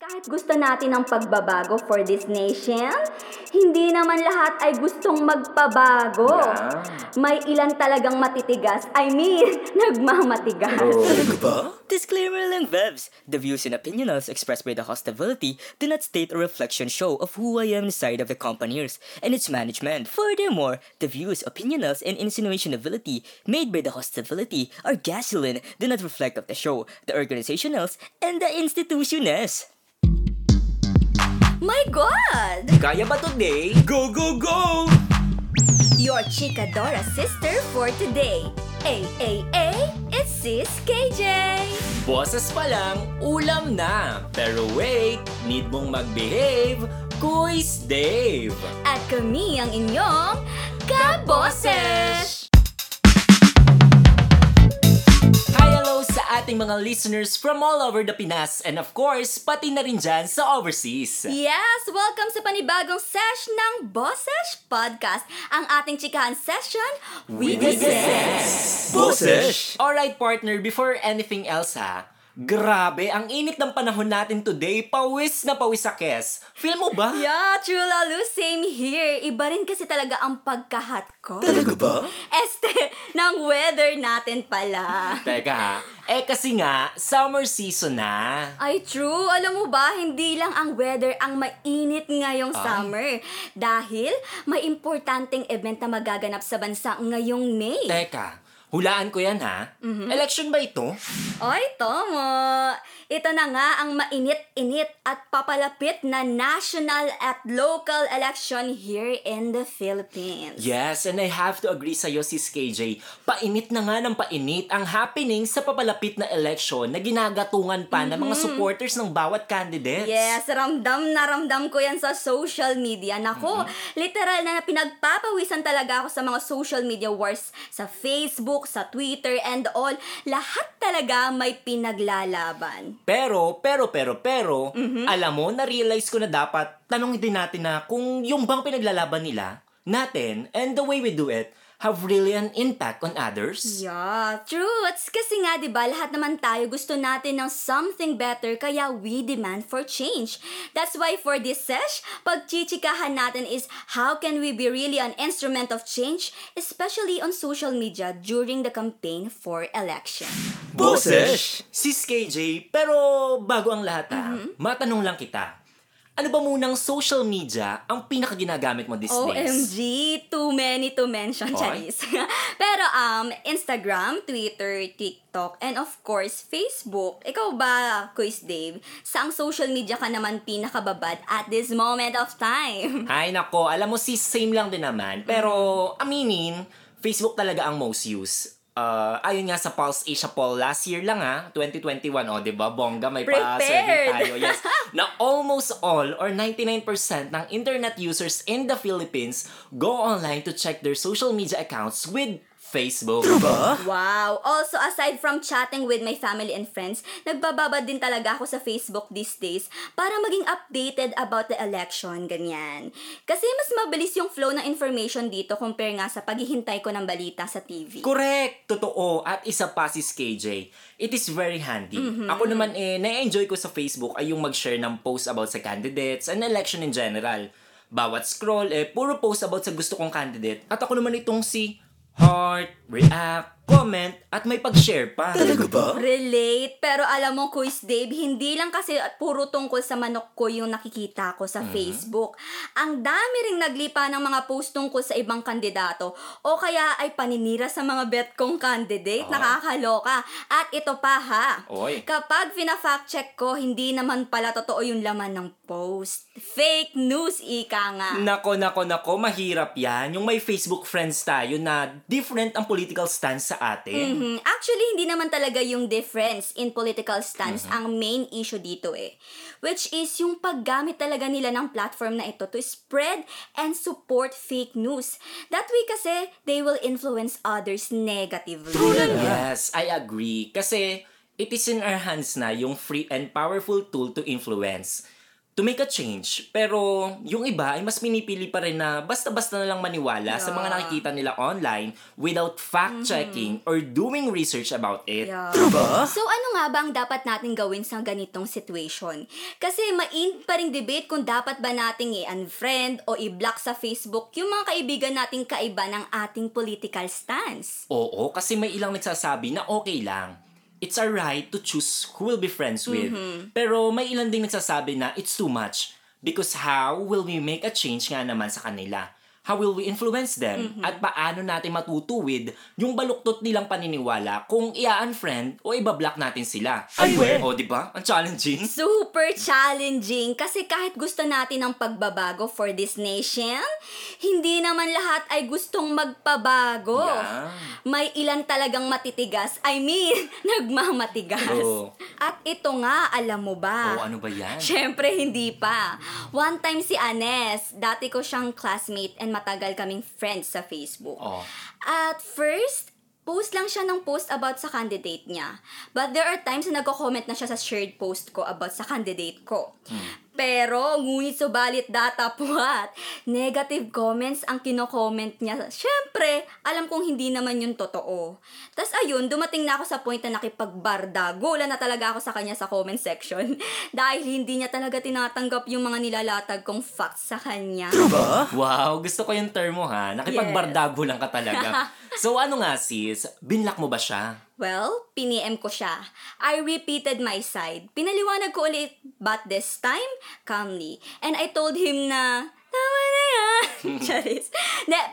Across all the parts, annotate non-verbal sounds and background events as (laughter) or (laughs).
Kahit gusto natin ng pagbabago for this nation, hindi naman lahat ay gustong magpabago. Yeah. May ilan talagang matitigas, I mean, (laughs) nagmamatigas. Disclaimer lang, Vebs. The views and opinions expressed by the hostability do not state a reflection show of who I am inside of the companies and its management. Furthermore, the views, opinions, and insinuationability made by the hostability are gasoline do not reflect of the show, the organizationals, and the institutionals. My God! Kaya ba today? Go, go, go! Your Chikadora sister for today. A, A, A, it's Sis KJ. Boses pa lang, ulam na. Pero wait, need mong mag-behave. Quiz Dave! At kami ang inyong kaboses! Ating mga listeners from all over the Pinas and of course, pati na rin dyan sa overseas. Yes! Welcome sa panibagong sesh ng Boses Podcast. Ang ating chikahan session, We the Sesh. Boses! Alright partner, before anything else ha, grabe, ang init ng panahon natin today, pawis na pawis sa kes. Feel mo ba? Yeah, true lalo, same here. Iba rin kasi talaga ang pagkahat ko. Talaga ba? (laughs) Este, ng weather natin pala. Teka ha, eh kasi nga, summer season na. Ay, true. Alam mo ba, hindi lang ang weather ang mainit ngayong summer. Dahil may importanteng event na magaganap sa bansa ngayong May. Teka, hulaan ko yan ha. Mm-hmm. Election ba ito? Ay, tomo. Ito na nga ang mainit-init at papalapit na national at local election here in the Philippines. Yes, and I have to agree sa'yo, sis KJ. Painit na nga ng painit ang happening sa papalapit na election na ginagatungan pa ng mga supporters ng bawat candidates. Mm-hmm. Yes, ramdam na ramdam ko yan sa social media. Nako, literal na pinagpapawisan talaga ako sa mga social media wars sa Facebook, sa Twitter, and all. Lahat talaga may pinaglalaban. Pero, pero, pero, pero, Mm-hmm. alam mo, na-realize ko na dapat tanongin din natin na kung yung bang pinaglalaban nila, natin, and the way we do it, have really an impact on others. Yeah, true. It's kasi nga, di ba, lahat naman tayo gusto natin ng something better, kaya we demand for change. That's why for this sesh, pagchichikahan natin is how can we be really an instrument of change, especially on social media during the campaign for election. Boses! Sis KJ, pero bago ang lahat ha, Mm-hmm. matanong lang kita. Ano ba munang social media ang pinakaginagamit mo these days? OMG, too many to mention. Charis. (laughs) Pero um, Instagram, Twitter, TikTok, and of course, Facebook. Ikaw ba, Quiz Dave? Saang social media ka naman pinakababad at this moment of time? (laughs) Ay nako, alam mo sis, same lang din naman. Pero aminin, Facebook talaga ang most used. Uh, ayun nga sa Pulse Asia poll last year lang ha, 2021, o oh, di ba? Bongga, may pa-survey tayo. Yes. (laughs) na almost all or 99% ng internet users in the Philippines go online to check their social media accounts with Facebook. Wow! Also, aside from chatting with my family and friends, nagbababad din talaga ako sa Facebook these days para maging updated about the election, ganyan. Kasi mas mabilis yung flow ng information dito compare nga sa paghihintay ko ng balita sa TV. Correct! Totoo. At isa pa si KJ. It is very handy. Ako naman eh, na-enjoy ko sa Facebook ay yung mag-share ng post about sa candidates and election in general. Bawat scroll eh, puro post about sa gusto kong candidate. At ako naman itong si heart, react, comment, at may pag-share pa. ba? Relate, pero alam mo, Quiz Dave, hindi lang kasi at puro tungkol sa manok ko yung nakikita ko sa Facebook. Ang dami ring naglipa ng mga post tungkol sa ibang kandidato o kaya ay paninira sa mga bet kong candidate. Nakakaloka. At ito pa ha. Oy. Kapag fina-fact check ko, hindi naman pala totoo yung laman ng post. Fake news, ika nga. Nako, nako, nako, mahirap yan. Yung may Facebook friends tayo na different ang political stance sa atin. Mhm. Actually, hindi naman talaga yung difference in political stance ang main issue dito eh. Which is yung paggamit talaga nila ng platform na ito to spread and support fake news. That way kasi, they will influence others negatively. Yes, I agree. Kasi it is in our hands na yung free and powerful tool to influence. To make a change. Pero yung iba ay mas pinipili pa rin na basta-basta na lang maniwala sa mga Yeah. nakikita nila online without fact-checking or doing research about it. Yeah. Diba? So ano nga ba ang dapat natin gawin sa ganitong situation? Kasi main pa ring debate kung dapat ba nating i-unfriend o i-block sa Facebook yung mga kaibigan nating kaiba ng ating political stance. Oo, kasi may ilang nagsasabi na okay lang. It's our right to choose who we'll be friends with. Pero may ilan ding nagsasabi na it's too much. Because how will we make a change nga naman sa kanila? How will we influence them? At paano natin matutuwid yung baluktot nilang paniniwala kung i-unfriend o ibablock natin sila? Ay, we! O, di ba? Ang challenging. Super challenging kasi kahit gusto natin ng pagbabago for this nation, hindi naman lahat ay gustong magpabago. Yeah. May ilan talagang matitigas, I mean, (laughs) nagmamatigas. True. At ito nga, alam mo ba? O, ano ba yan? Siyempre, hindi pa. One time si Anes, dati ko siyang classmate and matagal kaming friends sa Facebook. Oh. At first, post lang siya ng post about sa candidate niya. But there are times na nagko-comment na siya sa shared post ko about sa candidate ko. Pero, ngunit subalit data puwat, negative comments ang kino-comment niya. Siyempre, alam kong hindi naman yun totoo. Tapos ayun, dumating na ako sa point na nakipagbarda. Gula na talaga ako sa kanya sa comment section. (laughs) dahil hindi niya talaga tinatanggap yung mga nilalatag kong facts sa kanya. Diba? Wow, gusto ko yung term mo ha. Nakipagbardago lang ka talaga. (laughs) so ano nga sis, binlock mo ba siya? Well, piniem ko siya. I repeated my side. Pinaliwanag ko ulit, but this time, calmly. And I told him na, tama na yan. (laughs) Charis.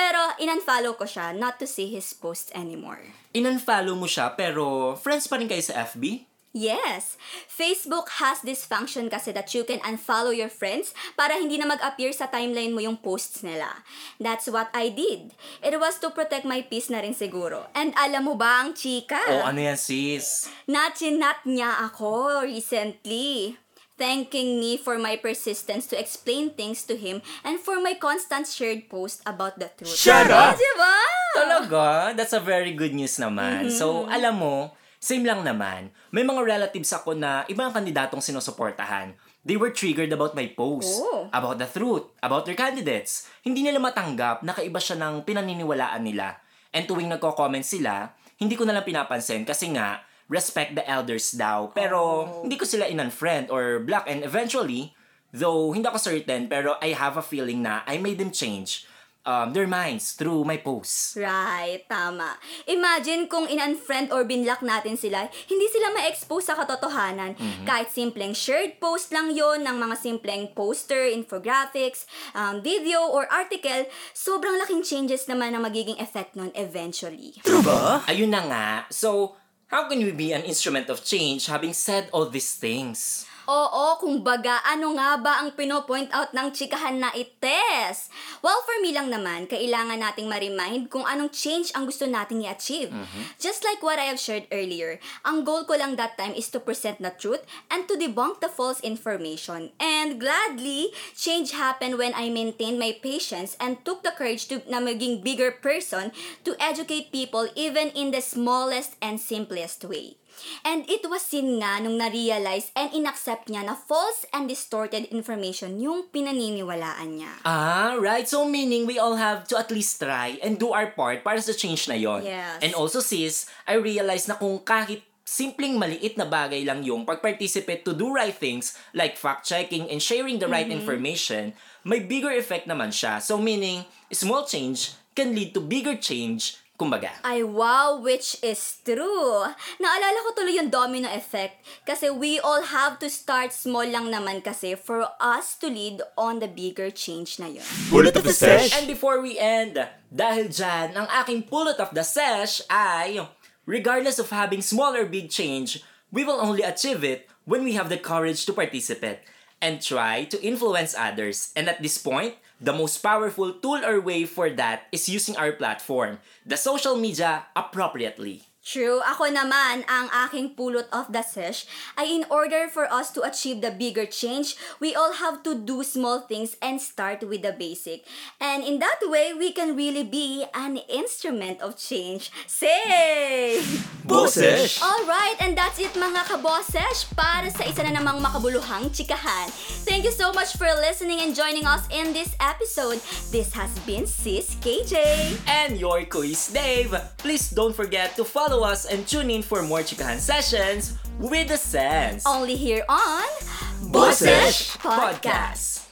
Pero in-unfollow ko siya not to see his posts anymore. In-unfollow mo siya pero friends pa rin kayo sa FB? Yes, Facebook has this function kasi that you can unfollow your friends para hindi na mag-appear sa timeline mo yung posts nila. That's what I did. It was to protect my peace na rin siguro. And alam mo ba ang chika? O ano yan sis? Nachinat niya ako recently. Thanking me for my persistence to explain things to him and for my constant shared post about the truth. Shut up! Diba? Talaga? That's a very good news naman. Mm-hmm. So, alam mo, same lang naman. May mga relatives ako na ibang kandidatong sinusuportahan. They were triggered about my post, Oh. about the truth, about their candidates. Hindi nila matanggap na kaiba siya ng pinaniniwalaan nila. And tuwing nagko-comment sila, hindi ko nalang pinapansin kasi nga, respect the elders daw. Pero, Oh. hindi ko sila in-unfriend or block. And eventually, though hindi ako certain, pero I have a feeling na I made them change um, their minds through my posts. Right, tama. Imagine kung in-unfriend or binlock natin sila, hindi sila ma-expose sa katotohanan. Kahit simpleng shared post lang yon ng mga simpleng poster, infographics, um, video, or article, sobrang laking changes naman ang magiging effect nun eventually. Diba? Ayun na nga. So, how can we be an instrument of change having said all these things? Oo, kung baga, ano nga ba ang pino-point out ng chikahan na ites? Well, for me lang naman, kailangan nating ma-remind kung anong change ang gusto nating i-achieve. Just like what I have shared earlier, ang goal ko lang that time is to present the truth and to debunk the false information. And gladly, change happened when I maintained my patience and took the courage to na maging bigger person to educate people even in the smallest and simplest way. And it was sin nga nung na-realize and inaccept niya na false and distorted information yung pinaniniwalaan niya. Ah, right. So, meaning we all have to at least try and do our part para sa change na yon. Yes. And also, sis, I realized na kung kahit simpleng maliit na bagay lang yung pag-participate to do right things like fact-checking and sharing the right information, may bigger effect naman siya. So, meaning, small change can lead to bigger change, kumbaga. Ay wow, which is true. Naalala ko tuloy yung domino effect kasi we all have to start small lang naman kasi for us to lead on the bigger change na yun. Bullet of the sesh! And before we end, dahil dyan, ang aking bullet of the sesh ay, regardless of having small or big change, we will only achieve it when we have the courage to participate and try to influence others. And at this point, the most powerful tool or way for that is using our platform, the social media, appropriately. True. Ako naman, ang aking pulot of the sesh ay in order for us to achieve the bigger change, we all have to do small things and start with the basic. And in that way, we can really be an instrument of change. Say! Boses! Alright, and that's it mga kaboses para sa isa na namang makabuluhang chikahan. Thank you so much for listening and joining us in this episode. This has been Sis KJ. And your quiz, Dave. Please don't forget to follow us and tune in for more chikahan sessions with the sense. Only here on Boses Podcast.